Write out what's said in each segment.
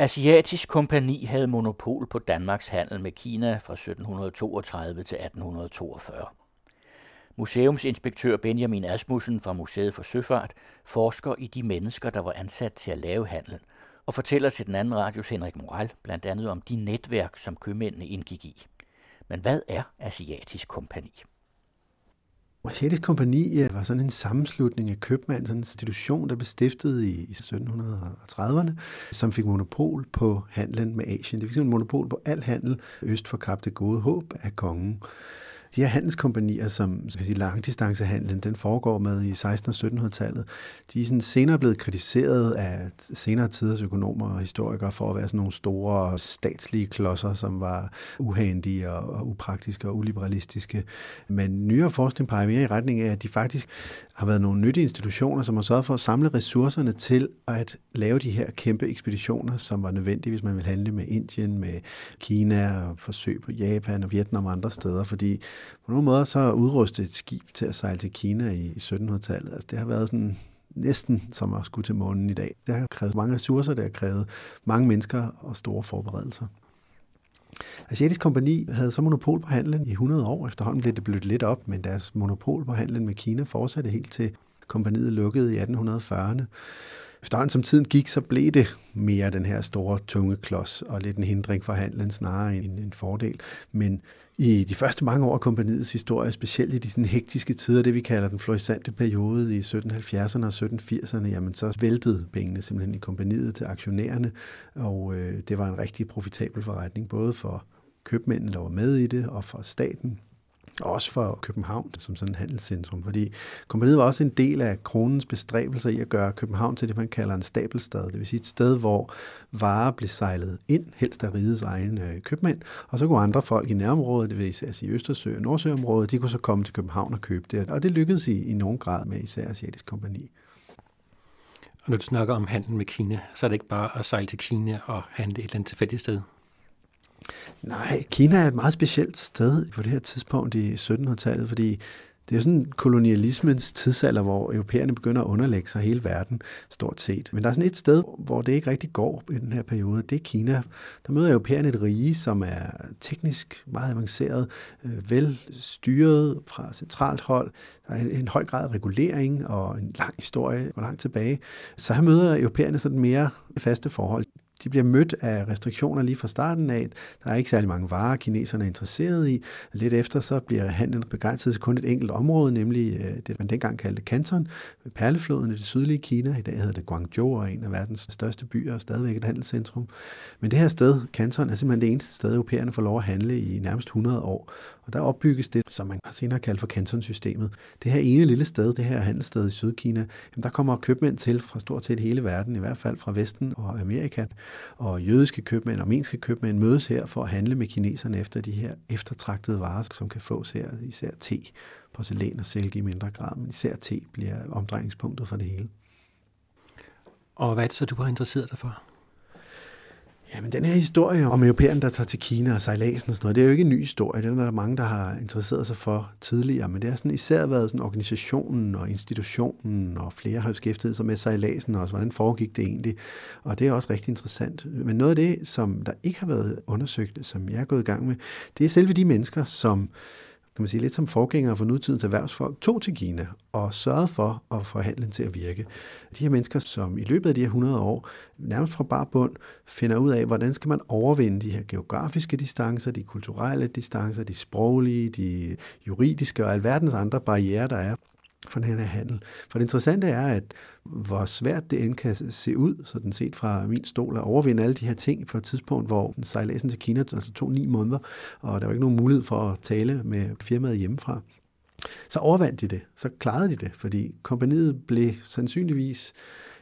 Asiatisk kompani havde monopol på Danmarks handel med Kina fra 1732 til 1842. Museumsinspektør Benjamin Asmussen fra Museet for Søfart forsker i de mennesker, der var ansat til at lave handelen, og fortæller til den anden radios Henrik Moral blandt andet om de netværk, som købmændene indgik i. Men hvad er Asiatisk kompani? Mercedes Kompani var sådan en sammenslutning af købmænd, sådan en institution, der blev stiftet i, i 1730'erne, som fik monopol på handlen med Asien. Det fik simpelthen monopol på al handel øst for Kap det Gode Håb af kongen. De her handelskompanier, som skal sige, langdistancehandlen, den foregår med i 16- og 1700-tallet, de er sådan senere blevet kritiseret af senere tiders økonomer og historikere for at være sådan nogle store statslige klodser, som var uhandige og, og upraktiske og uliberalistiske. Men nyere forskning peger mere i retning af, at de faktisk har været nogle nyttige institutioner, som har sørget for at samle ressourcerne til at lave de her kæmpe ekspeditioner, som var nødvendige, hvis man vil handle med Indien, med Kina og forsøg på Japan og Vietnam og andre steder, fordi på nogle måder så udrustet et skib til at sejle til Kina i 1700-tallet. Altså det har været sådan næsten som at skulle til månen i dag. Det har krævet mange ressourcer, det har krævet mange mennesker og store forberedelser. Asiatisk Kompani havde så monopol på handlen i 100 år. Efterhånden blev det blødt lidt op, men deres monopol på handlen med Kina fortsatte helt til kompaniet lukkede i 1840'erne. Efterhånden som tiden gik, så blev det mere den her store, tunge klods, og lidt en hindring for handlen snarere end en fordel. Men i de første mange år af kompaniets historie, specielt i de sådan hektiske tider, det vi kalder den florissante periode i 1770'erne og 1780'erne, jamen så væltede pengene simpelthen i kompaniet til aktionærerne, og øh, det var en rigtig profitabel forretning, både for købmændene, der var med i det, og for staten, også for København som sådan et handelscentrum, fordi kompaniet var også en del af kronens bestræbelser i at gøre København til det, man kalder en stabelstad, det vil sige et sted, hvor varer blev sejlet ind, helst af rigets egen øh, købmænd, og så kunne andre folk i nærområdet, det vil sige altså i Østersø og Nordsøområdet, de kunne så komme til København og købe det, og det lykkedes i, i nogen grad med især Asiatisk Kompani. Og når du snakker om handel med Kina, så er det ikke bare at sejle til Kina og handle et eller andet tilfældigt sted? Nej, Kina er et meget specielt sted på det her tidspunkt i 1700-tallet, fordi det er sådan kolonialismens tidsalder, hvor europæerne begynder at underlægge sig hele verden, stort set. Men der er sådan et sted, hvor det ikke rigtig går i den her periode. Det er Kina. Der møder europæerne et rige, som er teknisk meget avanceret, øh, velstyret fra centralt hold. Der er en høj grad af regulering og en lang historie, hvor langt tilbage. Så her møder europæerne sådan mere faste forhold de bliver mødt af restriktioner lige fra starten af. Der er ikke særlig mange varer, kineserne er interesseret i. Lidt efter så bliver handlen begrænset til kun et enkelt område, nemlig øh, det, man dengang kaldte Canton, perlefloden i det sydlige Kina. I dag hedder det Guangzhou og en af verdens største byer og stadigvæk et handelscentrum. Men det her sted, Canton, er simpelthen det eneste sted, europæerne får lov at handle i nærmest 100 år. Og der opbygges det, som man senere kaldt for kantonsystemet. Det her ene lille sted, det her handelssted i Sydkina, jamen der kommer købmænd til fra stort set hele verden, i hvert fald fra Vesten og Amerika. Og jødiske købmænd og armenske købmænd mødes her for at handle med kineserne efter de her eftertragtede varer, som kan fås her, især te, porcelæn og silke i mindre grad, men især te bliver omdrejningspunktet for det hele. Og hvad er det så, du har interesseret dig for? Jamen, den her historie om europæerne, der tager til Kina og sejladsen og sådan noget, det er jo ikke en ny historie. Den er der mange, der har interesseret sig for tidligere, men det har sådan især været sådan organisationen og institutionen, og flere har beskæftiget sig med sejladsen også. Hvordan foregik det egentlig? Og det er også rigtig interessant. Men noget af det, som der ikke har været undersøgt, som jeg er gået i gang med, det er selve de mennesker, som kan man sige, lidt som forgængere for nutidens erhvervsfolk, tog til Kina og sørgede for at få handlen til at virke. De her mennesker, som i løbet af de her 100 år, nærmest fra bar bund, finder ud af, hvordan skal man overvinde de her geografiske distancer, de kulturelle distancer, de sproglige, de juridiske og alverdens andre barriere, der er for den her handel. For det interessante er, at hvor svært det end kan se ud, sådan set fra min stol, at overvinde alle de her ting på et tidspunkt, hvor sejladsen til Kina altså tog ni måneder, og der var ikke nogen mulighed for at tale med firmaet hjemmefra. Så overvandt de det, så klarede de det, fordi kompaniet blev sandsynligvis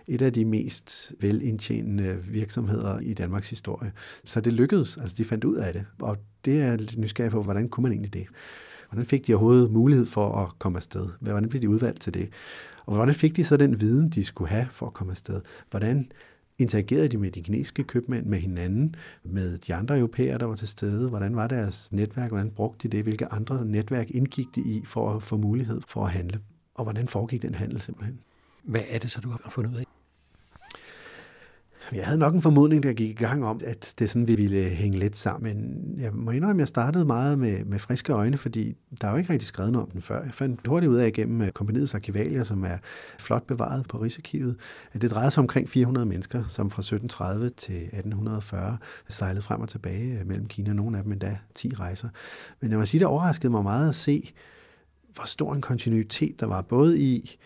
et af de mest velindtjenende virksomheder i Danmarks historie. Så det lykkedes, altså de fandt ud af det, og det er lidt nysgerrig på, hvordan kunne man egentlig det? Hvordan fik de overhovedet mulighed for at komme afsted? Hvordan blev de udvalgt til det? Og hvordan fik de så den viden, de skulle have for at komme afsted? Hvordan interagerede de med de kinesiske købmænd, med hinanden, med de andre europæere, der var til stede? Hvordan var deres netværk? Hvordan brugte de det? Hvilke andre netværk indgik de i for at få mulighed for at handle? Og hvordan foregik den handel simpelthen? Hvad er det så, du har fundet ud af? Jeg havde nok en formodning, der gik i gang om, at det sådan vi ville hænge lidt sammen. Men jeg må indrømme, at jeg startede meget med, med friske øjne, fordi der er jo ikke rigtig skrevet noget om den før. Jeg fandt hurtigt ud af igennem øh, kompaniets arkivalier, som er flot bevaret på Rigsarkivet, at det drejede sig omkring 400 mennesker, som fra 1730 til 1840 sejlede frem og tilbage øh, mellem Kina. Nogle af dem endda 10 rejser. Men jeg må sige, det overraskede mig meget at se, hvor stor en kontinuitet der var, både i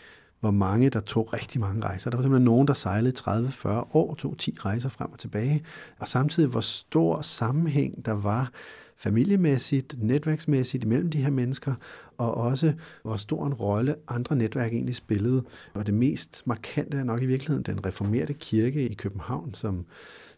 hvor mange, der tog rigtig mange rejser. Der var simpelthen nogen, der sejlede 30-40 år, tog 10 rejser frem og tilbage, og samtidig hvor stor sammenhæng der var familiemæssigt, netværksmæssigt imellem de her mennesker, og også hvor stor en rolle andre netværk egentlig spillede. Og det mest markante er nok i virkeligheden den reformerede kirke i København, som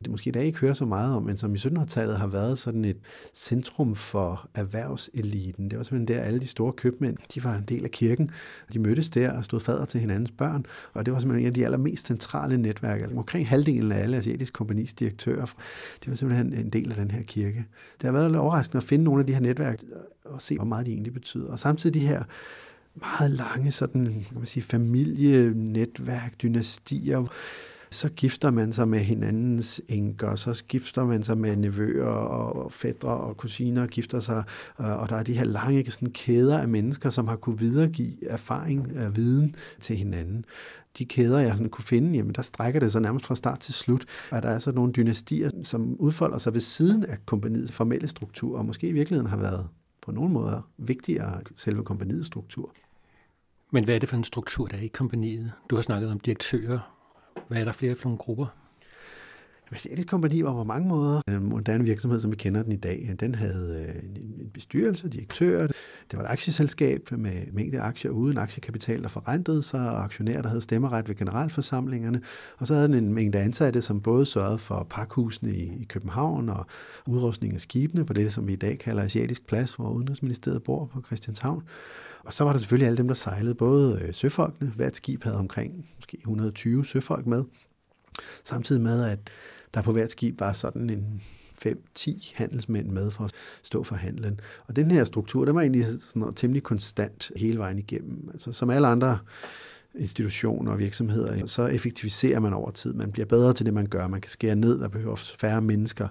det måske i dag ikke hører så meget om, men som i 1700-tallet har været sådan et centrum for erhvervseliten. Det var simpelthen der, alle de store købmænd, de var en del af kirken. De mødtes der og stod fader til hinandens børn, og det var simpelthen en af de allermest centrale netværk. Altså, omkring halvdelen af alle asiatiske kompagnis direktører, de var simpelthen en del af den her kirke. Det har været lidt overraskende at finde nogle af de her netværk og se, hvor meget de egentlig betyder. Og samtidig de her meget lange sådan, kan man sige, familienetværk, dynastier, så gifter man sig med hinandens enker, så gifter man sig med nevøer og fædre og kusiner, gifter sig, øh, og der er de her lange sådan, kæder af mennesker, som har kunne videregive erfaring og viden til hinanden. De kæder, jeg sådan kunne finde, jamen der strækker det så nærmest fra start til slut, og der er så nogle dynastier, som udfolder sig ved siden af kompaniets formelle struktur, og måske i virkeligheden har været på nogle måder vigtigere selve kompaniets struktur. Men hvad er det for en struktur, der er i kompaniet? Du har snakket om direktører, hvad er der flere for nogle grupper? Mercedes Kompani var på mange måder en moderne virksomhed, som vi kender den i dag. Den havde øh, en bestyrelse, direktør, det var et aktieselskab med mængde aktier uden aktiekapital, der forrentede sig, og aktionærer, der havde stemmeret ved generalforsamlingerne. Og så havde den en mængde ansatte, som både sørgede for pakhusene i København og udrustning af skibene på det, som vi i dag kalder Asiatisk Plads, hvor Udenrigsministeriet bor på Christianshavn. Og så var der selvfølgelig alle dem, der sejlede, både øh, søfolkene, hvert skib havde omkring måske 120 søfolk med, samtidig med, at der på hvert skib var sådan en 5-10 handelsmænd med for at stå for handlen. Og den her struktur, den var egentlig sådan noget temmelig konstant hele vejen igennem. Altså, som alle andre institutioner og virksomheder, så effektiviserer man over tid. Man bliver bedre til det, man gør. Man kan skære ned, der behøver færre mennesker.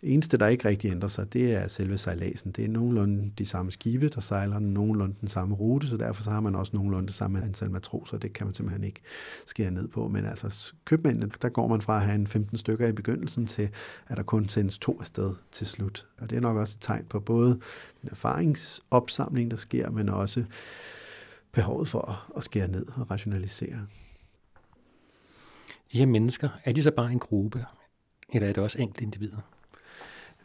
Det eneste, der ikke rigtig ændrer sig, det er selve sejladsen. Det er nogenlunde de samme skibe, der sejler nogenlunde den samme rute, så derfor så har man også nogenlunde det samme antal matroser. Det kan man simpelthen ikke skære ned på. Men altså købmændene, der går man fra at have en 15 stykker i begyndelsen til, at der kun sendes to afsted til slut. Og det er nok også et tegn på både den erfaringsopsamling, der sker, men også behovet for at skære ned og rationalisere. De her mennesker, er de så bare en gruppe, eller er det også enkelte individer?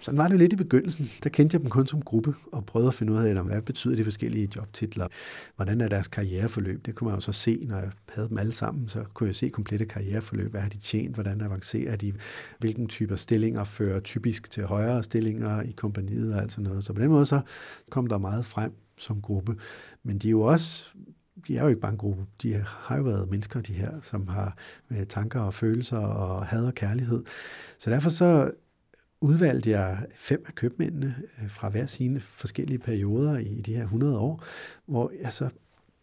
Sådan var det lidt i begyndelsen. Der kendte jeg dem kun som gruppe og prøvede at finde ud af, hvad betyder de forskellige jobtitler. Hvordan er deres karriereforløb? Det kunne man jo så se, når jeg havde dem alle sammen. Så kunne jeg se komplette karriereforløb. Hvad har de tjent? Hvordan avancerer de? Hvilken typer stillinger fører typisk til højere stillinger i kompaniet og alt sådan noget. Så på den måde så kom der meget frem som gruppe. Men de er jo også de er jo ikke bare en gruppe. De har jo været mennesker, de her, som har med tanker og følelser og had og kærlighed. Så derfor så udvalgte jeg fem af købmændene øh, fra hver sine forskellige perioder i de her 100 år, hvor altså,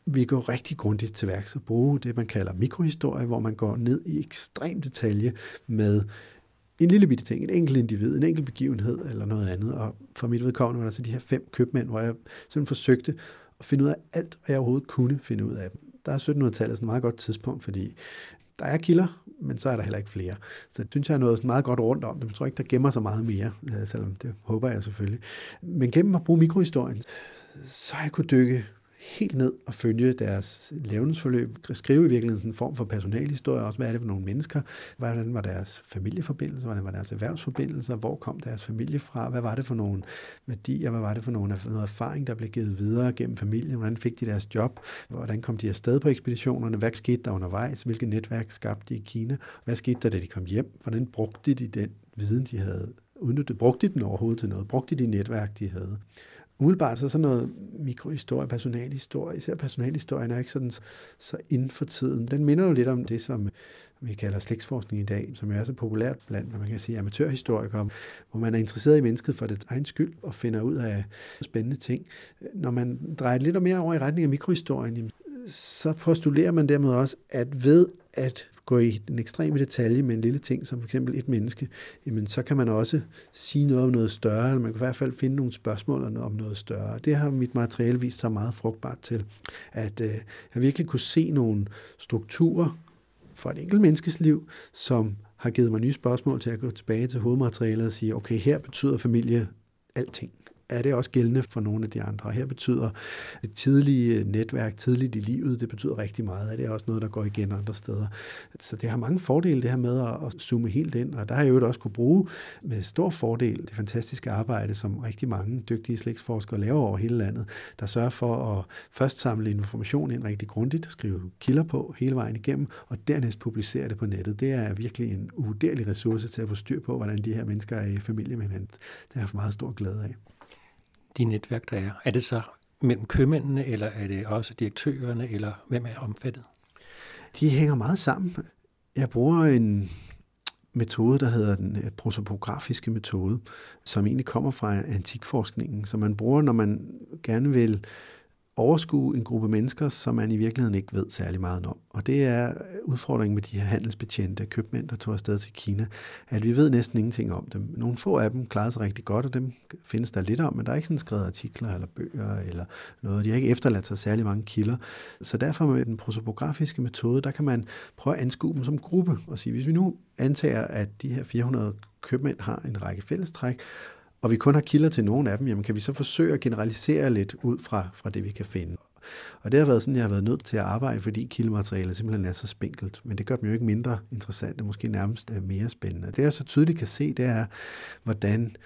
vi går rigtig grundigt til værks og bruge det, man kalder mikrohistorie, hvor man går ned i ekstrem detalje med en lille bitte ting, en enkelt individ, en enkelt begivenhed eller noget andet. Og for mit vedkommende var der så de her fem købmænd, hvor jeg simpelthen forsøgte at finde ud af alt, hvad jeg overhovedet kunne finde ud af dem. Der er 1700-tallet et meget godt tidspunkt, fordi der er kilder, men så er der heller ikke flere. Så det synes jeg er noget meget godt rundt om det. Jeg tror ikke, der gemmer så meget mere, øh, selvom det håber jeg selvfølgelig. Men gennem at bruge mikrohistorien, så har jeg kunne dykke helt ned og følge deres levnedsforløb, skrive i virkeligheden en form for personalhistorie, også. Hvad er det for nogle mennesker, hvordan var deres familieforbindelser, hvordan var deres erhvervsforbindelser, hvor kom deres familie fra, hvad var det for nogle værdier, hvad var det for nogle, erfaring, der blev givet videre gennem familien, hvordan fik de deres job, hvordan kom de afsted på ekspeditionerne, hvad skete der undervejs, hvilke netværk skabte de i Kina, hvad skete der, da de kom hjem, hvordan brugte de den viden, de havde udnyttet, brugte de den overhovedet til noget, brugte de de netværk, de havde. Umiddelbart så sådan noget mikrohistorie, personalhistorie, især personalhistorien er ikke sådan så inden for tiden. Den minder jo lidt om det, som vi kalder slægtsforskning i dag, som er så populært blandt, hvad man kan sige, amatørhistorikere, hvor man er interesseret i mennesket for det egen skyld og finder ud af spændende ting. Når man drejer lidt mere over i retning af mikrohistorien, så postulerer man dermed også, at ved at gå i den ekstreme detalje med en lille ting, som for eksempel et menneske, jamen så kan man også sige noget om noget større, eller man kan i hvert fald finde nogle spørgsmål om noget større. Det har mit materiale vist sig meget frugtbart til, at øh, jeg virkelig kunne se nogle strukturer for et enkelt menneskes liv, som har givet mig nye spørgsmål til at gå tilbage til hovedmaterialet og sige, okay, her betyder familie alting er det også gældende for nogle af de andre. Her betyder det tidlige netværk, tidligt i livet, det betyder rigtig meget. Det er også noget, der går igen andre steder. Så det har mange fordele, det her med at zoome helt ind, og der har jeg jo også kunne bruge med stor fordel det fantastiske arbejde, som rigtig mange dygtige slægtsforskere laver over hele landet, der sørger for at først samle information ind rigtig grundigt, skrive kilder på hele vejen igennem, og dernæst publicere det på nettet. Det er virkelig en uvurderlig ressource til at få styr på, hvordan de her mennesker er i familie med hinanden. Det har jeg haft meget stor glæde af de netværk, der er? Er det så mellem købmændene, eller er det også direktørerne, eller hvem er omfattet? De hænger meget sammen. Jeg bruger en metode, der hedder den øh, prosopografiske metode, som egentlig kommer fra antikforskningen, som man bruger, når man gerne vil overskue en gruppe mennesker, som man i virkeligheden ikke ved særlig meget om. Og det er øh, udfordringen med de her handelsbetjente købmænd, der tog afsted til Kina, at vi ved næsten ingenting om dem. Nogle få af dem klarede sig rigtig godt, og dem findes der lidt om, men der er ikke sådan skrevet artikler eller bøger eller noget. De har ikke efterladt sig særlig mange kilder. Så derfor med den prosopografiske metode, der kan man prøve at anskue dem som gruppe og sige, hvis vi nu antager, at de her 400 købmænd har en række fællestræk, og vi kun har kilder til nogle af dem, jamen kan vi så forsøge at generalisere lidt ud fra, fra det, vi kan finde. Og det har været sådan, jeg har været nødt til at arbejde, fordi kildematerialet simpelthen er så spinkelt. Men det gør dem jo ikke mindre interessant, det måske nærmest er mere spændende. Det jeg så tydeligt kan se, det er, hvordan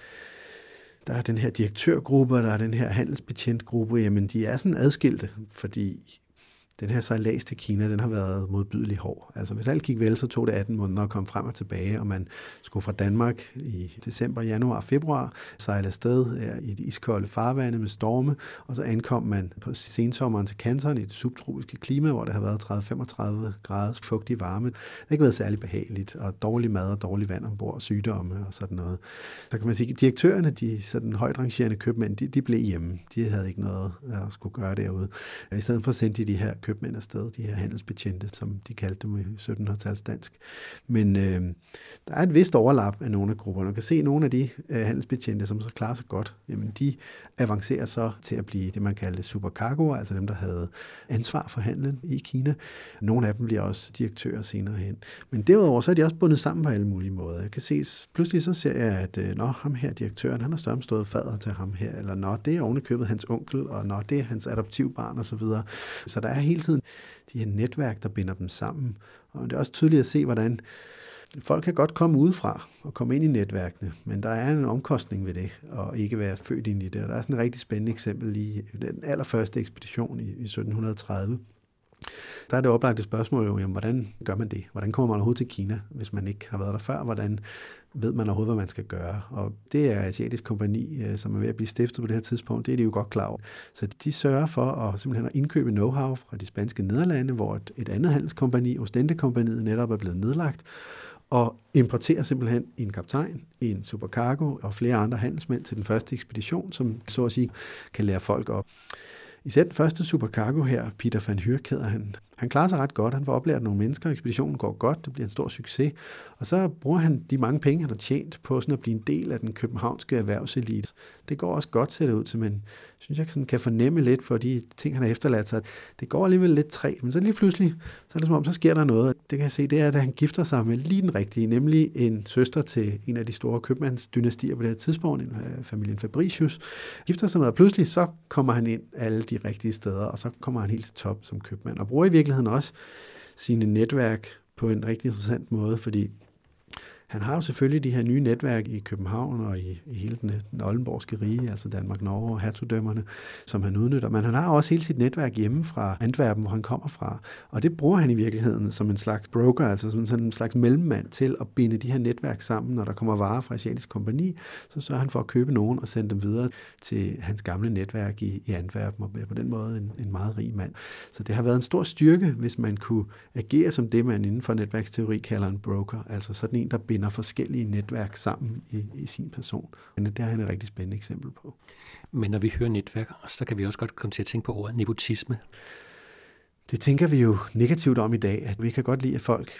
der er den her direktørgruppe, og der er den her handelsbetjentgruppe, jamen de er sådan adskilte, fordi den her sejlads til Kina, den har været modbydelig hård. Altså hvis alt gik vel, så tog det 18 måneder at komme frem og tilbage, og man skulle fra Danmark i december, januar og februar sejle afsted øh, i det iskolde farvande med storme, og så ankom man på sensommeren til Kanton i det subtropiske klima, hvor det har været 30-35 graders fugtig varme. Det har ikke været særlig behageligt, og dårlig mad og dårlig vand ombord, sygdomme og sådan noget. Så kan man sige, at direktørerne, de sådan højt rangerende købmænd, de, de blev hjemme. De havde ikke noget at skulle gøre derude. I stedet for sendte de de her købmænd afsted, de her handelsbetjente, som de kaldte dem i 1700-tals dansk. Men øh, der er et vist overlap af nogle af grupperne. Man kan se, at nogle af de øh, handelsbetjente, som så klarer sig godt, jamen de avancerer så til at blive det, man kaldte supercargoer, altså dem, der havde ansvar for handlen i Kina. Nogle af dem bliver også direktører senere hen. Men derudover så er de også bundet sammen på alle mulige måder. Jeg kan se, pludselig så ser jeg, at øh, nå, ham her, direktøren, han har større stået fader til ham her, eller nå, det er ovenikøbet hans onkel, og nå, det er hans adoptivbarn osv. Så, videre. så der er hele tiden de her netværk, der binder dem sammen. Og det er også tydeligt at se, hvordan folk kan godt komme udefra og komme ind i netværkene, men der er en omkostning ved det, og ikke være født ind i det. Og der er sådan et rigtig spændende eksempel i den allerførste ekspedition i, i 1730, der er det oplagte spørgsmål jo, jamen, hvordan gør man det? Hvordan kommer man overhovedet til Kina, hvis man ikke har været der før? Hvordan ved man overhovedet, hvad man skal gøre? Og det er Asiatisk Kompani, øh, som er ved at blive stiftet på det her tidspunkt. Det er de jo godt klar over. Så de sørger for at simpelthen at indkøbe know-how fra de spanske Nederlande, hvor et, et andet handelskompani, Ostende-kompaniet, netop er blevet nedlagt og importerer simpelthen en kaptajn, en supercargo og flere andre handelsmænd til den første ekspedition, som så at sige kan lære folk op. Især den første supercargo her, Peter van Hyrk hedder han, han klarer sig ret godt. Han får oplært nogle mennesker, ekspeditionen går godt, det bliver en stor succes. Og så bruger han de mange penge, han har tjent på sådan at blive en del af den københavnske erhvervselite. Det går også godt, ser det ud til, men synes jeg sådan kan fornemme lidt på de ting, han har efterladt sig. Det går alligevel lidt træt, men så lige pludselig, så er det som om, så sker der noget. Det kan jeg se, det er, at han gifter sig med lige den rigtige, nemlig en søster til en af de store købmandsdynastier på det her tidspunkt, øh, familien Fabricius. Gifter sig med, og pludselig så kommer han ind alle de rigtige steder, og så kommer han helt til top som købmand, og bruger i virkeligheden også sine netværk på en rigtig interessant måde, fordi han har jo selvfølgelig de her nye netværk i København og i, i hele den, den oldenborgske rige, altså Danmark, Norge og hertugdømmerne, som han udnytter. Men han har også hele sit netværk hjemme fra Antwerpen, hvor han kommer fra. Og det bruger han i virkeligheden som en slags broker, altså som sådan en slags mellemmand til at binde de her netværk sammen. Når der kommer varer fra Asiatisk Kompani, så sørger han for at købe nogen og sende dem videre til hans gamle netværk i, i Antwerpen, og på den måde en, en meget rig mand. Så det har været en stor styrke, hvis man kunne agere som det, man inden for netværksteori kalder en broker, altså sådan en, der binder binder forskellige netværk sammen i, i sin person. Men det har han et rigtig spændende eksempel på. Men når vi hører netværk, så kan vi også godt komme til at tænke på ordet nepotisme. Det tænker vi jo negativt om i dag, at vi kan godt lide, at folk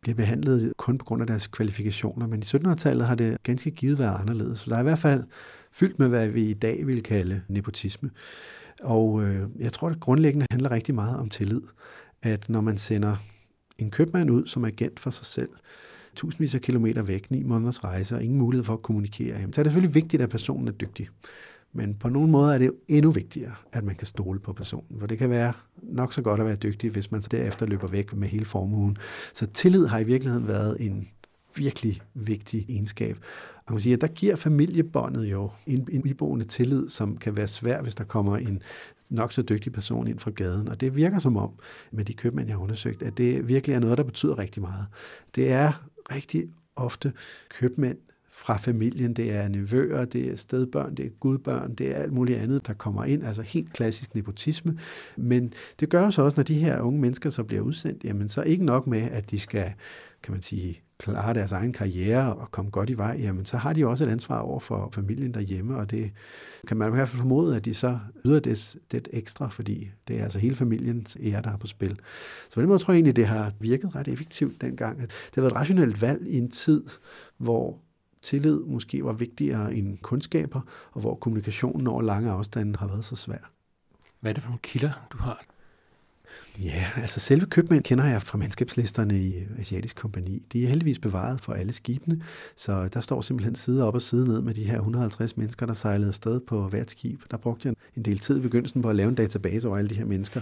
bliver behandlet kun på grund af deres kvalifikationer, men i 1700-tallet har det ganske givet været anderledes. Så der er i hvert fald fyldt med, hvad vi i dag vil kalde nepotisme. Og øh, jeg tror, det grundlæggende handler rigtig meget om tillid. At når man sender en købmand ud som agent for sig selv, tusindvis af kilometer væk, ni måneders rejse og ingen mulighed for at kommunikere, så er det selvfølgelig vigtigt, at personen er dygtig. Men på nogle måder er det jo endnu vigtigere, at man kan stole på personen. For det kan være nok så godt at være dygtig, hvis man så derefter løber væk med hele formuen. Så tillid har i virkeligheden været en virkelig vigtig egenskab. Og man siger, at der giver familiebåndet jo en, en iboende tillid, som kan være svær, hvis der kommer en nok så dygtig person ind fra gaden. Og det virker som om, med de købmænd, jeg har undersøgt, at det virkelig er noget, der betyder rigtig meget. Det er rigtig ofte købmænd, fra familien. Det er nevøer, det er stedbørn, det er gudbørn, det er alt muligt andet, der kommer ind. Altså helt klassisk nepotisme. Men det gør jo så også, når de her unge mennesker så bliver udsendt, jamen så ikke nok med, at de skal, kan man sige, klare deres egen karriere og komme godt i vej, jamen så har de også et ansvar over for familien derhjemme, og det kan man i hvert fald formode, at de så yder det, det ekstra, fordi det er altså hele familiens ære, der er på spil. Så på den måde tror jeg egentlig, det har virket ret effektivt dengang. Det har været et rationelt valg i en tid, hvor tillid måske var vigtigere end kundskaber, og hvor kommunikationen over lange afstande har været så svær. Hvad er det for nogle kilder, du har? Ja, altså selve købmænd kender jeg fra mandskabslisterne i Asiatisk Kompani. De er heldigvis bevaret for alle skibene, så der står simpelthen side op og side ned med de her 150 mennesker, der sejlede afsted på hvert skib. Der brugte jeg en del tid i begyndelsen på at lave en database over alle de her mennesker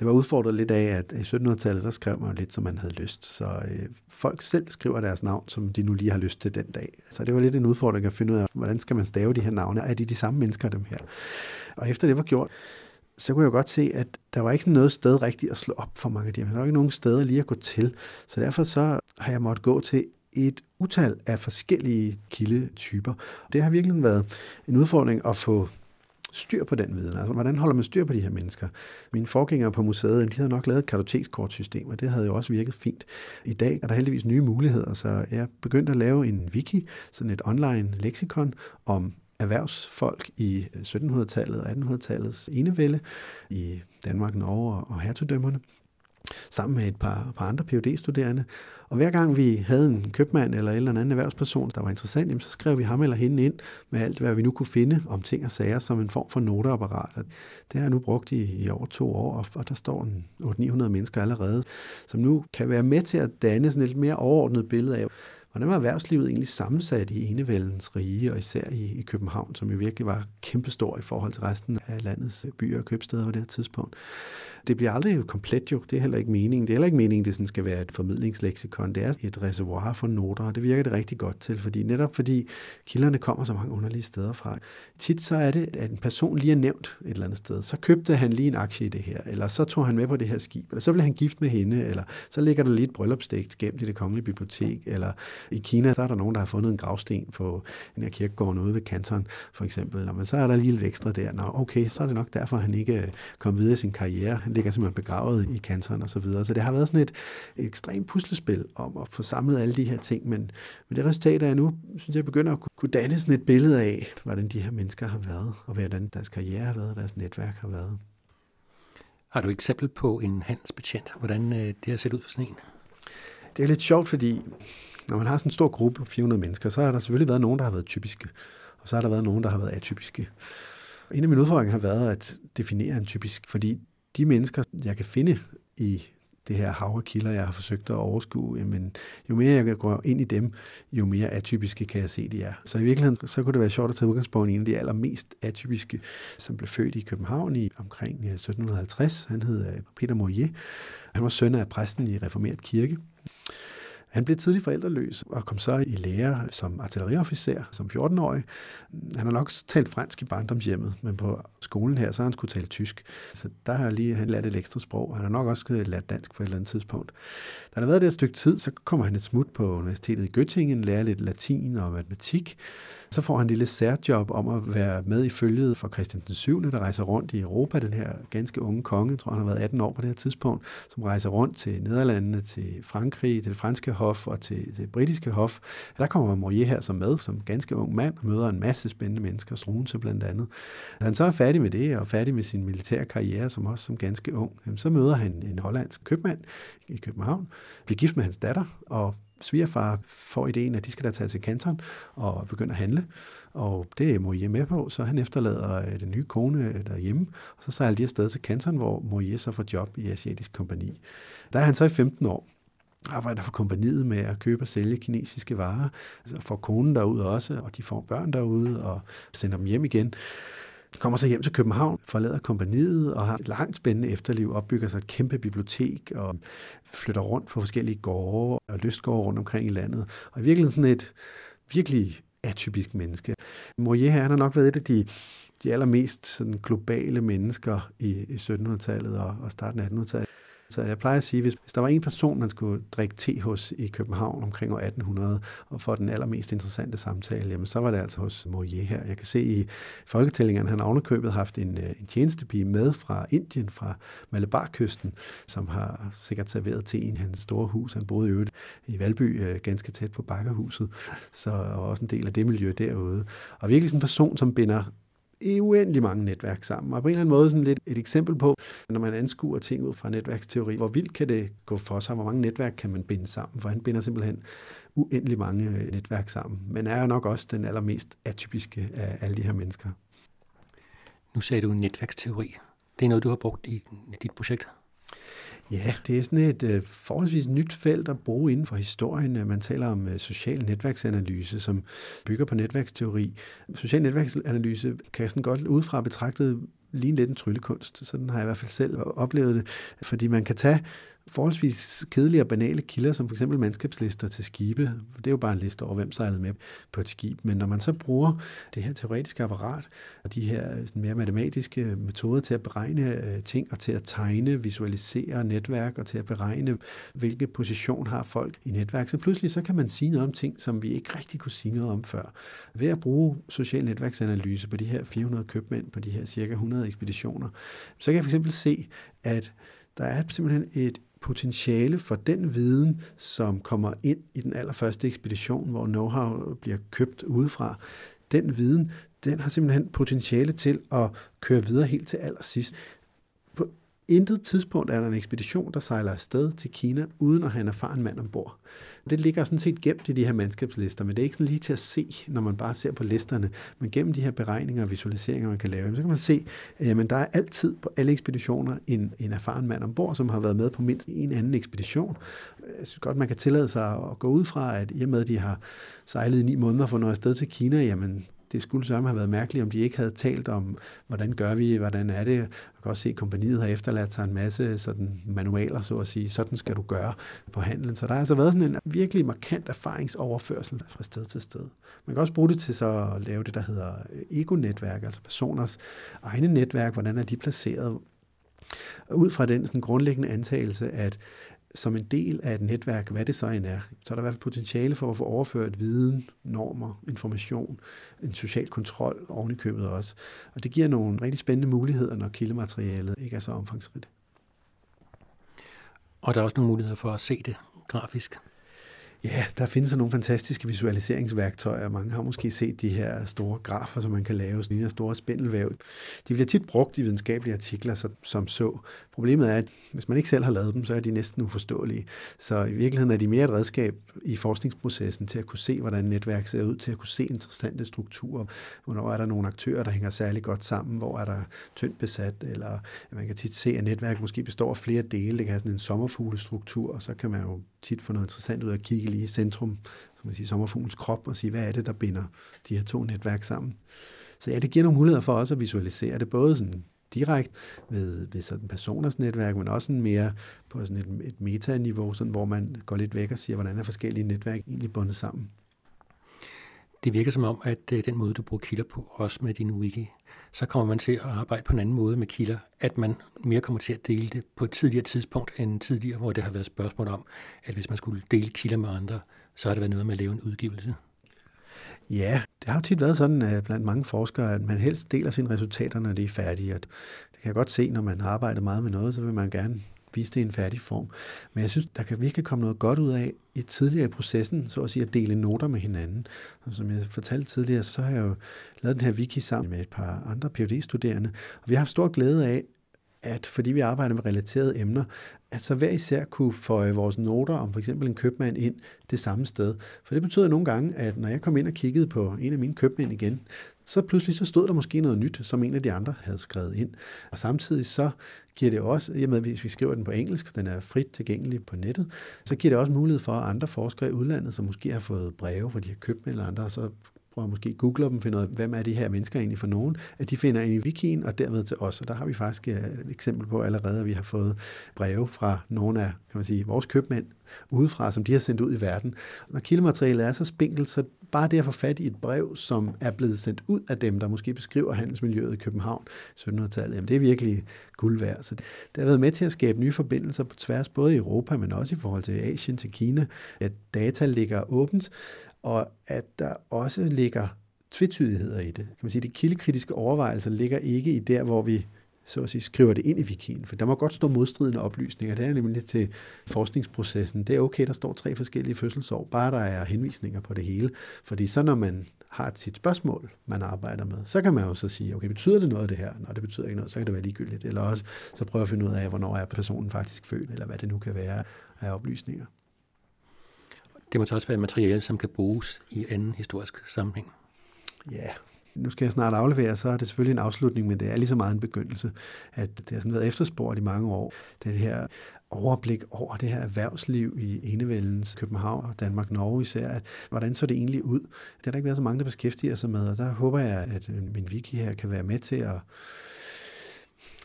det var udfordret lidt af, at i 1700-tallet, der skrev man lidt, som man havde lyst. Så øh, folk selv skriver deres navn, som de nu lige har lyst til den dag. Så det var lidt en udfordring at finde ud af, hvordan skal man stave de her navne? Er de de samme mennesker, dem her? Og efter det var gjort, så kunne jeg godt se, at der var ikke sådan noget sted rigtigt at slå op for mange af dem. Der var ikke nogen steder lige at gå til. Så derfor så har jeg måttet gå til et utal af forskellige kildetyper. Det har virkelig været en udfordring at få styr på den viden? Altså, hvordan holder man styr på de her mennesker? Mine forgængere på museet, de havde nok lavet et kartotekskortsystem, og det havde jo også virket fint. I dag er der heldigvis nye muligheder, så jeg begyndte at lave en wiki, sådan et online leksikon om erhvervsfolk i øh, 1700-tallet og 1800-tallets enevælde i Danmark, Norge og hertugdømmerne sammen med et par, par andre phd studerende Og hver gang vi havde en købmand eller en eller anden erhvervsperson, der var interessant, jamen, så skrev vi ham eller hende ind med alt, hvad vi nu kunne finde om ting og sager som en form for noteapparat. Og det har jeg nu brugt i, i over to år, og, og der står en 800-900 mennesker allerede, som nu kan være med til at danne sådan et lidt mere overordnet billede af, Hvordan var erhvervslivet egentlig sammensat i enevældens rige, og især i, i København, som jo virkelig var kæmpestor i forhold til resten af landets byer og købsteder på det her tidspunkt. Det bliver aldrig komplet jo, det er heller ikke meningen. Det er heller ikke meningen, det sådan skal være et formidlingsleksikon. Det er et reservoir for noter, og det virker det rigtig godt til, fordi netop fordi kilderne kommer så mange underlige steder fra. Tit så er det, at en person lige er nævnt et eller andet sted. Så købte han lige en aktie i det her, eller så tog han med på det her skib, eller så blev han gift med hende, eller så ligger der lige et bryllupsdægt gemt i det kongelige bibliotek, eller i Kina, der er der nogen, der har fundet en gravsten på en af kirkegård ude ved Kanton, for eksempel. Men så er der lige lidt ekstra der. Nå, okay, så er det nok derfor, han ikke øh, kom videre i sin karriere. Han ligger simpelthen begravet i Kanton og så videre. Så det har været sådan et, et ekstremt puslespil om at få samlet alle de her ting. Men, men det resultat er nu, synes jeg, begynder at kunne danne sådan et billede af, hvordan de her mennesker har været, og hvordan deres karriere har været, og deres netværk har været. Har du et eksempel på en handelsbetjent, hvordan øh, det har set ud for sådan en? Det er lidt sjovt, fordi når man har sådan en stor gruppe på 400 mennesker, så har der selvfølgelig været nogen, der har været typiske, og så har der været nogen, der har været atypiske. En af mine udfordringer har været at definere en typisk, fordi de mennesker, jeg kan finde i det her hav af kilder, jeg har forsøgt at overskue, jamen, jo mere jeg går ind i dem, jo mere atypiske kan jeg se, de er. Så i virkeligheden, så kunne det være sjovt at tage udgangspunkt i en af de allermest atypiske, som blev født i København i omkring øh, 1750. Han hed øh, Peter Morier. Han var søn af præsten i Reformert Kirke. Han blev tidligt forældreløs og kom så i lære som artilleriofficer som 14-årig. Han har nok talt fransk i barndomshjemmet, men på skolen her, så har han skulle tale tysk. Så der har lige han lært et ekstra sprog. Han har nok også lært dansk på et eller andet tidspunkt. Da han har været der et stykke tid, så kommer han et smut på universitetet i Göttingen, lærer lidt latin og matematik. Så får han en lille særjob om at være med i følget for Christian den 7., der rejser rundt i Europa, den her ganske unge konge, jeg tror han har været 18 år på det her tidspunkt, som rejser rundt til Nederlandene, til Frankrig, til det franske hof og til det britiske hof. Der kommer Morier her som med, som ganske ung mand, og møder en masse spændende mennesker, Struense blandt andet. Da han så er færdig med det, og færdig med sin militære karriere, som også som ganske ung, så møder han en hollandsk købmand i København, bliver gift med hans datter, og svigerfar får ideen, at de skal da tage til kanton og begynde at handle. Og det er Morier med på, så han efterlader øh, den nye kone øh, derhjemme, og så sejler de afsted til kanton, hvor Morier så får job i Asiatisk Kompani. Der er han så i 15 år, arbejder for kompaniet med at købe og sælge kinesiske varer, altså får konen derude også, og de får børn derude og sender dem hjem igen. Kommer så hjem til København, forlader kompaniet og har et langt spændende efterliv, opbygger sig et kæmpe bibliotek og flytter rundt på forskellige gårde og lystgårde rundt omkring i landet. Og i virkeligheden sådan et virkelig atypisk menneske. Morier han har nok været et af de, de allermest sådan globale mennesker i, i 1700-tallet og, og starten af 1800-tallet. Så jeg plejer at sige, hvis, hvis der var en person, man skulle drikke te hos i København omkring år 1800, og få den allermest interessante samtale, jamen, så var det altså hos Morier her. Jeg kan se i folketællingerne, han har ovenikøbet haft en, øh, en tjenestepige med fra Indien, fra Malabarkysten, som har sikkert serveret te i hans store hus. Han boede i øvrigt i Valby, øh, ganske tæt på Bakkerhuset, så og også en del af det miljø derude. Og virkelig sådan en person, som binder i uendelig mange netværk sammen. Og på en eller anden måde sådan lidt et eksempel på, når man anskuer ting ud fra netværksteori, hvor vildt kan det gå for sig, hvor mange netværk kan man binde sammen, for han binder simpelthen uendelig mange øh, netværk sammen, men er jo nok også den allermest atypiske af alle de her mennesker. Nu sagde du netværksteori. Det er noget, du har brugt i dit projekt? Ja, det er sådan et øh, forholdsvis nyt felt at bruge inden for historien. Øh, man taler om øh, social netværksanalyse, som bygger på netværksteori. Social netværksanalyse kan sådan godt udefra betragtet ligne lidt en tryllekunst. Sådan har jeg i hvert fald selv oplevet det, fordi man kan tage forholdsvis kedelige og banale kilder, som for eksempel mandskabslister til skibe. Det er jo bare en liste over, hvem sejlede med på et skib. Men når man så bruger det her teoretiske apparat og de her mere matematiske metoder til at beregne øh, ting og til at tegne, visualisere netværk og til at beregne, hvilke position har folk i netværk, så pludselig så kan man sige noget om ting, som vi ikke rigtig kunne sige noget om før. Ved at bruge social netværksanalyse på de her 400 købmænd, på de her cirka 100 ekspeditioner, så kan jeg for eksempel se, at der er simpelthen et potentiale for den viden, som kommer ind i den allerførste ekspedition, hvor know-how bliver købt udefra. Den viden, den har simpelthen potentiale til at køre videre helt til allersidst intet tidspunkt er der en ekspedition, der sejler afsted til Kina, uden at have en erfaren mand ombord. Det ligger sådan set gemt i de her mandskabslister, men det er ikke sådan lige til at se, når man bare ser på listerne. Men gennem de her beregninger og visualiseringer, man kan lave, så kan man se, øh, at der er altid på alle ekspeditioner en, en erfaren mand ombord, som har været med på mindst en anden ekspedition. Jeg synes godt, man kan tillade sig at gå ud fra, at i og med, at de har sejlet i ni måneder for noget afsted til Kina, jamen det skulle sammen have været mærkeligt, om de ikke havde talt om, hvordan gør vi, hvordan er det. Jeg kan også se, at kompaniet har efterladt sig en masse sådan manualer, så at sige, sådan skal du gøre på handlen. Så der har altså været sådan en virkelig markant erfaringsoverførsel fra sted til sted. Man kan også bruge det til så at lave det, der hedder ego-netværk, altså personers egne netværk, hvordan er de placeret, ud fra den sådan grundlæggende antagelse, at som en del af et netværk, hvad det så end er, så er der i hvert fald potentiale for at få overført viden, normer, information, en social kontrol oven i købet også. Og det giver nogle rigtig spændende muligheder, når kildematerialet ikke er så omfangsrigt. Og der er også nogle muligheder for at se det grafisk. Ja, der findes nogle fantastiske visualiseringsværktøjer. Mange har måske set de her store grafer, som man kan lave, sådan en store spindelvæv. De bliver tit brugt i videnskabelige artikler så, som så. Problemet er, at hvis man ikke selv har lavet dem, så er de næsten uforståelige. Så i virkeligheden er de mere et redskab i forskningsprocessen til at kunne se, hvordan netværk ser ud, til at kunne se interessante strukturer. Hvornår er der nogle aktører, der hænger særlig godt sammen, hvor er der tyndt besat, eller man kan tit se, at netværk måske består af flere dele. Det kan have sådan en sommerfuglestruktur, og så kan man jo tit få noget interessant ud af at kigge lige i centrum, som man siger, sommerfuglens krop, og sige, hvad er det, der binder de her to netværk sammen. Så ja, det giver nogle muligheder for os at visualisere det, både sådan direkte ved, ved sådan personers netværk, men også sådan mere på sådan et, et metaniveau, sådan, hvor man går lidt væk og siger, hvordan er forskellige netværk egentlig bundet sammen. Det virker som om, at øh, den måde, du bruger kilder på, også med din wiki, så kommer man til at arbejde på en anden måde med kilder, at man mere kommer til at dele det på et tidligere tidspunkt end tidligere, hvor det har været spørgsmål om, at hvis man skulle dele kilder med andre, så har det været noget med at lave en udgivelse. Ja, det har jo tit været sådan øh, blandt mange forskere, at man helst deler sine resultater, når de er færdige. At det kan jeg godt se, når man har arbejdet meget med noget, så vil man gerne vise det i en færdig form. Men jeg synes, der kan virkelig komme noget godt ud af i tidligere i processen, så at sige at dele noter med hinanden. Og som jeg fortalte tidligere, så har jeg jo lavet den her wiki sammen med et par andre phd studerende og vi har haft stor glæde af, at fordi vi arbejder med relaterede emner, at så hver især kunne føje vores noter om for eksempel en købmand ind det samme sted. For det betyder nogle gange, at når jeg kom ind og kiggede på en af mine købmænd igen, så pludselig så stod der måske noget nyt, som en af de andre havde skrevet ind. Og samtidig så giver det også, i og med at hvis vi skriver den på engelsk, den er frit tilgængelig på nettet, så giver det også mulighed for, at andre forskere i udlandet, som måske har fået breve fra de her købmænd eller andre, så prøver måske googler dem, finder ud af, hvem er de her mennesker egentlig for nogen, at de finder ind i wikien og derved til os. Og der har vi faktisk øh, et eksempel på allerede, at vi har fået breve fra nogle af kan man sige, vores købmænd udefra, som de har sendt ud i verden. Når kildematerialet er så spinkelt, så bare det at få fat i et brev, som er blevet sendt ud af dem, der måske beskriver handelsmiljøet i København i 1700-tallet, jamen det er virkelig guld værd. Så det, det har været med til at skabe nye forbindelser på tværs, både i Europa, men også i forhold til Asien, til Kina, at data ligger åbent, og at der også ligger tvetydigheder i det. Kan man sige, de kildekritiske overvejelser ligger ikke i der, hvor vi så at sige, skriver det ind i wikien. For der må godt stå modstridende oplysninger. Det er nemlig til forskningsprocessen. Det er okay, der står tre forskellige fødselsår, bare der er henvisninger på det hele. Fordi så når man har sit spørgsmål, man arbejder med, så kan man jo så sige, okay, betyder det noget det her? Når det betyder ikke noget, så kan det være ligegyldigt. Eller også så prøver at finde ud af, hvornår er personen faktisk født, eller hvad det nu kan være af oplysninger. Det må så også være materiale, som kan bruges i anden historisk sammenhæng. Ja, nu skal jeg snart aflevere, så er det selvfølgelig en afslutning, men det er lige så meget en begyndelse, at det har sådan været efterspurgt i mange år. Det her overblik over det her erhvervsliv i enevældens København og Danmark, Norge især, at hvordan så det egentlig ud? Det har der ikke været så mange, der beskæftiger sig med, og der håber jeg, at min wiki her kan være med til at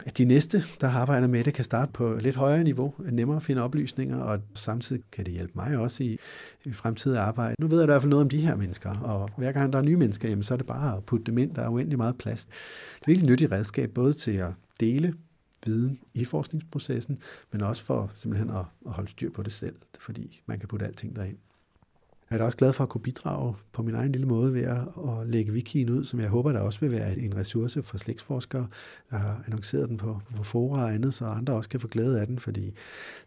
at de næste, der arbejder med det, kan starte på lidt højere niveau, nemmere at finde oplysninger, og samtidig kan det hjælpe mig også i, i fremtidig arbejde. Nu ved jeg i hvert fald noget om de her mennesker, og hver gang der er nye mennesker, jamen, så er det bare at putte dem ind. Der er uendelig meget plads. Det er virkelig nyttigt redskab, både til at dele viden i forskningsprocessen, men også for simpelthen at, at holde styr på det selv, fordi man kan putte alting derind. Jeg er da også glad for at kunne bidrage på min egen lille måde ved at, at lægge wikien ud, som jeg håber, der også vil være en ressource for slægtsforskere. Jeg har annonceret den på, på fora og andet, så andre også kan få glæde af den, fordi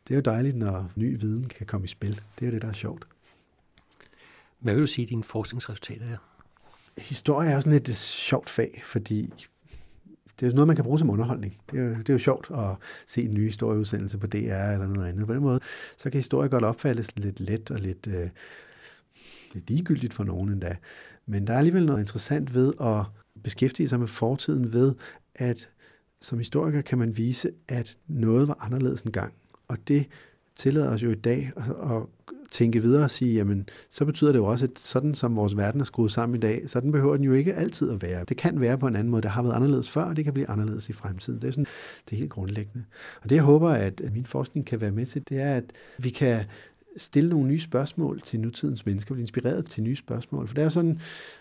det er jo dejligt, når ny viden kan komme i spil. Det er jo det, der er sjovt. Hvad vil du sige, dine forskningsresultater er? Historie er jo sådan et sjovt fag, fordi det er jo noget, man kan bruge som underholdning. Det er, jo, det er jo sjovt at se en ny historieudsendelse på DR eller noget andet. På den måde, så kan historie godt opfattes lidt let og lidt øh, lidt ligegyldigt for nogen endda. Men der er alligevel noget interessant ved at beskæftige sig med fortiden ved, at som historiker kan man vise, at noget var anderledes engang. Og det tillader os jo i dag at, at tænke videre og sige, jamen, så betyder det jo også, at sådan som vores verden er skruet sammen i dag, sådan behøver den jo ikke altid at være. Det kan være på en anden måde. Det har været anderledes før, og det kan blive anderledes i fremtiden. Det er sådan det er helt grundlæggende. Og det, jeg håber, at min forskning kan være med til, det er, at vi kan stille nogle nye spørgsmål til nutidens mennesker, blive inspireret til nye spørgsmål. For det er sådan,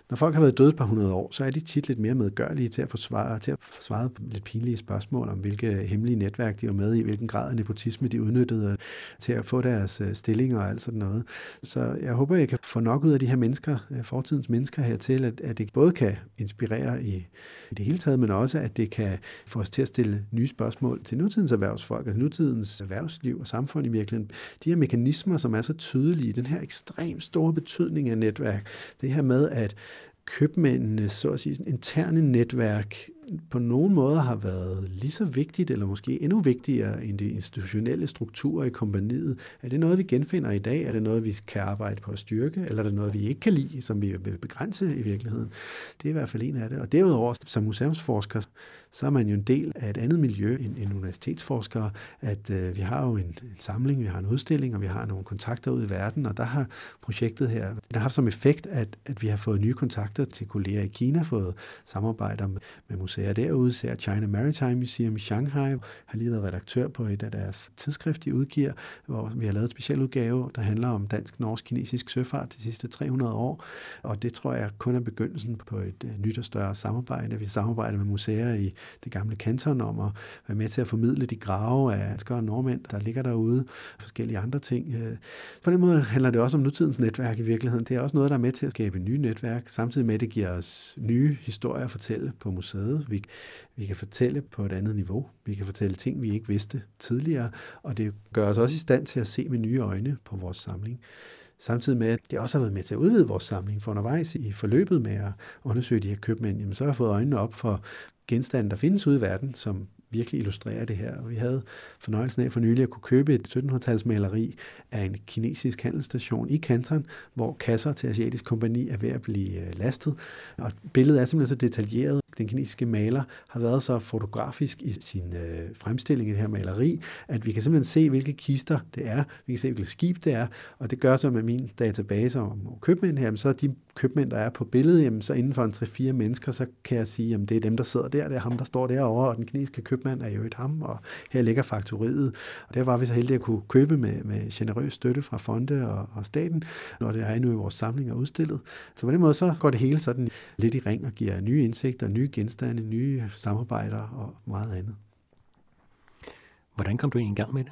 når folk har været døde et par hundrede år, så er de tit lidt mere medgørlige til at forsvare, til at forsvare på lidt pinlige spørgsmål om, hvilke hemmelige netværk de var med i, hvilken grad af nepotisme de udnyttede til at få deres øh, stillinger og alt sådan noget. Så jeg håber, jeg kan få nok ud af de her mennesker, øh, fortidens mennesker her til, at, at det både kan inspirere i, i det hele taget, men også at det kan få os til at stille nye spørgsmål til nutidens erhvervsfolk, altså nutidens erhvervsliv og samfund i virkeligheden. De her mekanismer, som er så tydelige, den her ekstremt store betydning af netværk, det her med, at købmændenes så at sige, interne netværk på nogen måde har været lige så vigtigt, eller måske endnu vigtigere end de institutionelle strukturer i kompaniet. Er det noget, vi genfinder i dag? Er det noget, vi kan arbejde på at styrke? Eller er det noget, vi ikke kan lide, som vi vil begrænse i virkeligheden? Det er i hvert fald en af det. Og derudover, som museumsforsker, så er man jo en del af et andet miljø end, end universitetsforskere, at øh, vi har jo en, en samling, vi har en udstilling, og vi har nogle kontakter ud i verden, og der har projektet her det har haft som effekt, at, at vi har fået nye kontakter til kolleger i Kina, fået samarbejder med, med museer derude, ser China Maritime Museum i Shanghai, har lige været redaktør på et af deres tidsskrift, de udgiver, hvor vi har lavet en speciel udgave, der handler om dansk, norsk, kinesisk søfart de sidste 300 år, og det tror jeg kun er begyndelsen på et øh, nyt og større samarbejde. Vi samarbejder med museer i det gamle kanton om at være med til at formidle de grave af danskere og nordmænd, der ligger derude, forskellige andre ting. Øh, på den måde handler det også om nutidens netværk i virkeligheden. Det er også noget, der er med til at skabe nye netværk, samtidig med, at det giver os nye historier at fortælle på museet. Vi, vi kan fortælle på et andet niveau. Vi kan fortælle ting, vi ikke vidste tidligere, og det gør os også i stand til at se med nye øjne på vores samling. Samtidig med, at det også har været med til at udvide vores samling, for undervejs i forløbet med at undersøge de her købmænd, jamen så har jeg fået øjnene op for genstande, der findes ude i verden, som virkelig illustrerer det her. Vi havde fornøjelsen af for nylig at kunne købe et 1700-tals maleri af en kinesisk handelsstation i Canton, hvor kasser til Asiatisk Kompani er ved at blive øh, lastet. Og billedet er simpelthen så detaljeret. Den kinesiske maler har været så fotografisk i sin øh, fremstilling af det her maleri, at vi kan simpelthen se, hvilke kister det er. Vi kan se, hvilket skib det er. Og det gør så med min database om købmænd her, så er de købmænd, der er på billedet, jamen, så inden for en 3-4 mennesker, så kan jeg sige, at det er dem, der sidder der, det er ham, der står derovre, og den kinesiske købmand er jo et ham, og her ligger faktoriet. Og der var vi så heldige at kunne købe med, med generøs støtte fra fonde og, og staten, når det er endnu i vores samling og udstillet. Så på den måde så går det hele sådan lidt i ring og giver nye indsigter, nye genstande, nye samarbejder og meget andet. Hvordan kom du egentlig i gang med det?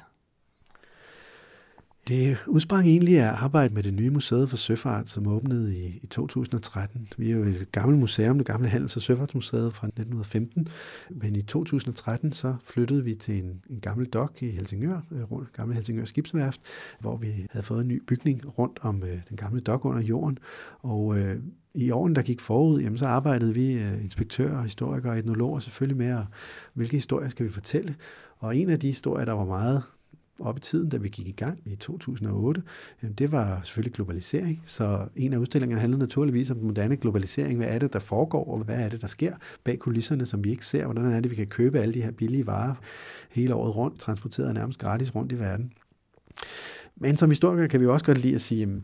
Det udsprang egentlig af arbejde med det nye museet for søfart, som åbnede i, i 2013. Vi er jo et gammelt museum, det gamle Handels- og Søfartsmuseet fra 1915, men i 2013 så flyttede vi til en, en gammel dok i Helsingør, øh, rundt gamle Helsingør Skibsværft, hvor vi havde fået en ny bygning rundt om øh, den gamle dok under jorden, og øh, i årene, der gik forud, jamen, så arbejdede vi øh, inspektører, historikere og etnologer selvfølgelig med, at, hvilke historier skal vi fortælle. Og en af de historier, der var meget op i tiden, da vi gik i gang i 2008, jamen, det var selvfølgelig globalisering. Så en af udstillingerne handlede naturligvis om den moderne globalisering. Hvad er det, der foregår, og hvad er det, der sker bag kulisserne, som vi ikke ser? Hvordan er det, vi kan købe alle de her billige varer hele året rundt, transporteret nærmest gratis rundt i verden? Men som historiker kan vi også godt lide at sige,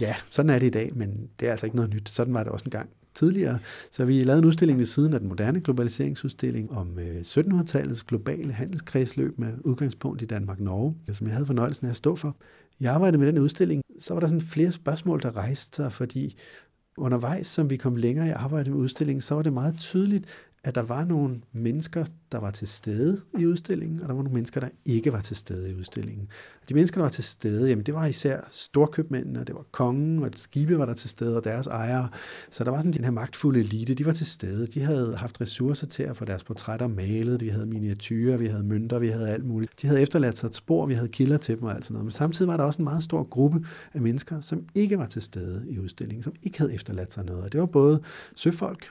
ja, sådan er det i dag, men det er altså ikke noget nyt. Sådan var det også engang tidligere. Så vi lavede en udstilling ved siden af den moderne globaliseringsudstilling om øh, 1700-tallets globale handelskredsløb med udgangspunkt i Danmark-Norge, som jeg havde fornøjelsen af at stå for. Jeg arbejdede med den udstilling, så var der sådan flere spørgsmål, der rejste sig, fordi undervejs, som vi kom længere i arbejdet med udstillingen, så var det meget tydeligt, at der var nogle mennesker, der var til stede i udstillingen, og der var nogle mennesker, der ikke var til stede i udstillingen. De mennesker, der var til stede, jamen det var især storkøbmændene, det var kongen, og skibe var der til stede, og deres ejere. Så der var sådan den her magtfulde elite, de var til stede. De havde haft ressourcer til at få deres portrætter malet, vi havde miniatyrer, vi havde mønter, vi havde alt muligt. De havde efterladt sig et spor, vi havde kilder til dem og alt sådan noget. Men samtidig var der også en meget stor gruppe af mennesker, som ikke var til stede i udstillingen, som ikke havde efterladt sig noget. Og det var både søfolk,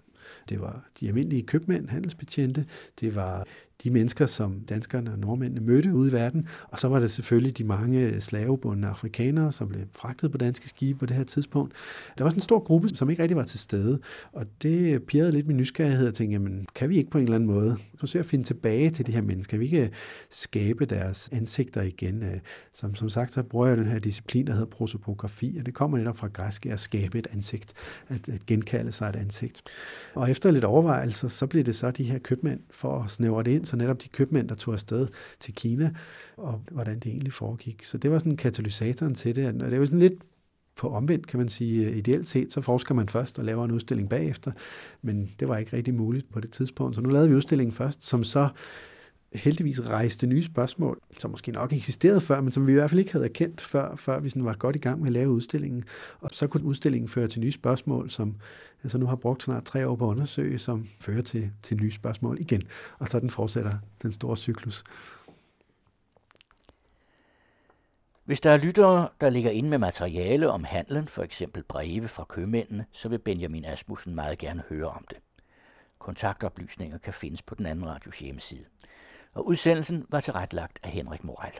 det var de almindelige købmænd, handelsbetjente, det var de mennesker, som danskerne og nordmændene mødte ude i verden, og så var der selvfølgelig de mange slavebundne afrikanere, som blev fragtet på danske skibe på det her tidspunkt. Der var sådan en stor gruppe, som ikke rigtig var til stede, og det pirrede lidt min nysgerrighed og tænkte, jamen, kan vi ikke på en eller anden måde forsøge at finde tilbage til de her mennesker? Kan vi ikke skabe deres ansigter igen? Øh, som, som sagt, så bruger jeg den her disciplin, der hedder prosopografi, og det kommer netop fra græsk at skabe et ansigt, at, at genkalde sig et ansigt. Og efter lidt overvejelser, så blev det så de her købmænd for at snævre det ind, altså netop de købmænd, der tog afsted til Kina, og hvordan det egentlig foregik. Så det var sådan katalysatoren til det, og det var sådan lidt på omvendt, kan man sige. Ideelt set, så forsker man først og laver en udstilling bagefter, men det var ikke rigtig muligt på det tidspunkt. Så nu lavede vi udstillingen først, som så heldigvis rejste nye spørgsmål, som måske nok eksisterede før, men som vi i hvert fald ikke havde erkendt før, før vi sådan var godt i gang med at lave udstillingen. Og så kunne udstillingen føre til nye spørgsmål, som altså nu har brugt snart tre år på at undersøge, som fører til, til nye spørgsmål igen. Og så den fortsætter den store cyklus. Hvis der er lyttere, der ligger inde med materiale om handlen, for eksempel breve fra købmændene, så vil Benjamin Asmussen meget gerne høre om det. Kontaktoplysninger kan findes på den anden radios hjemmeside og udsendelsen var tilrettelagt af Henrik Moral.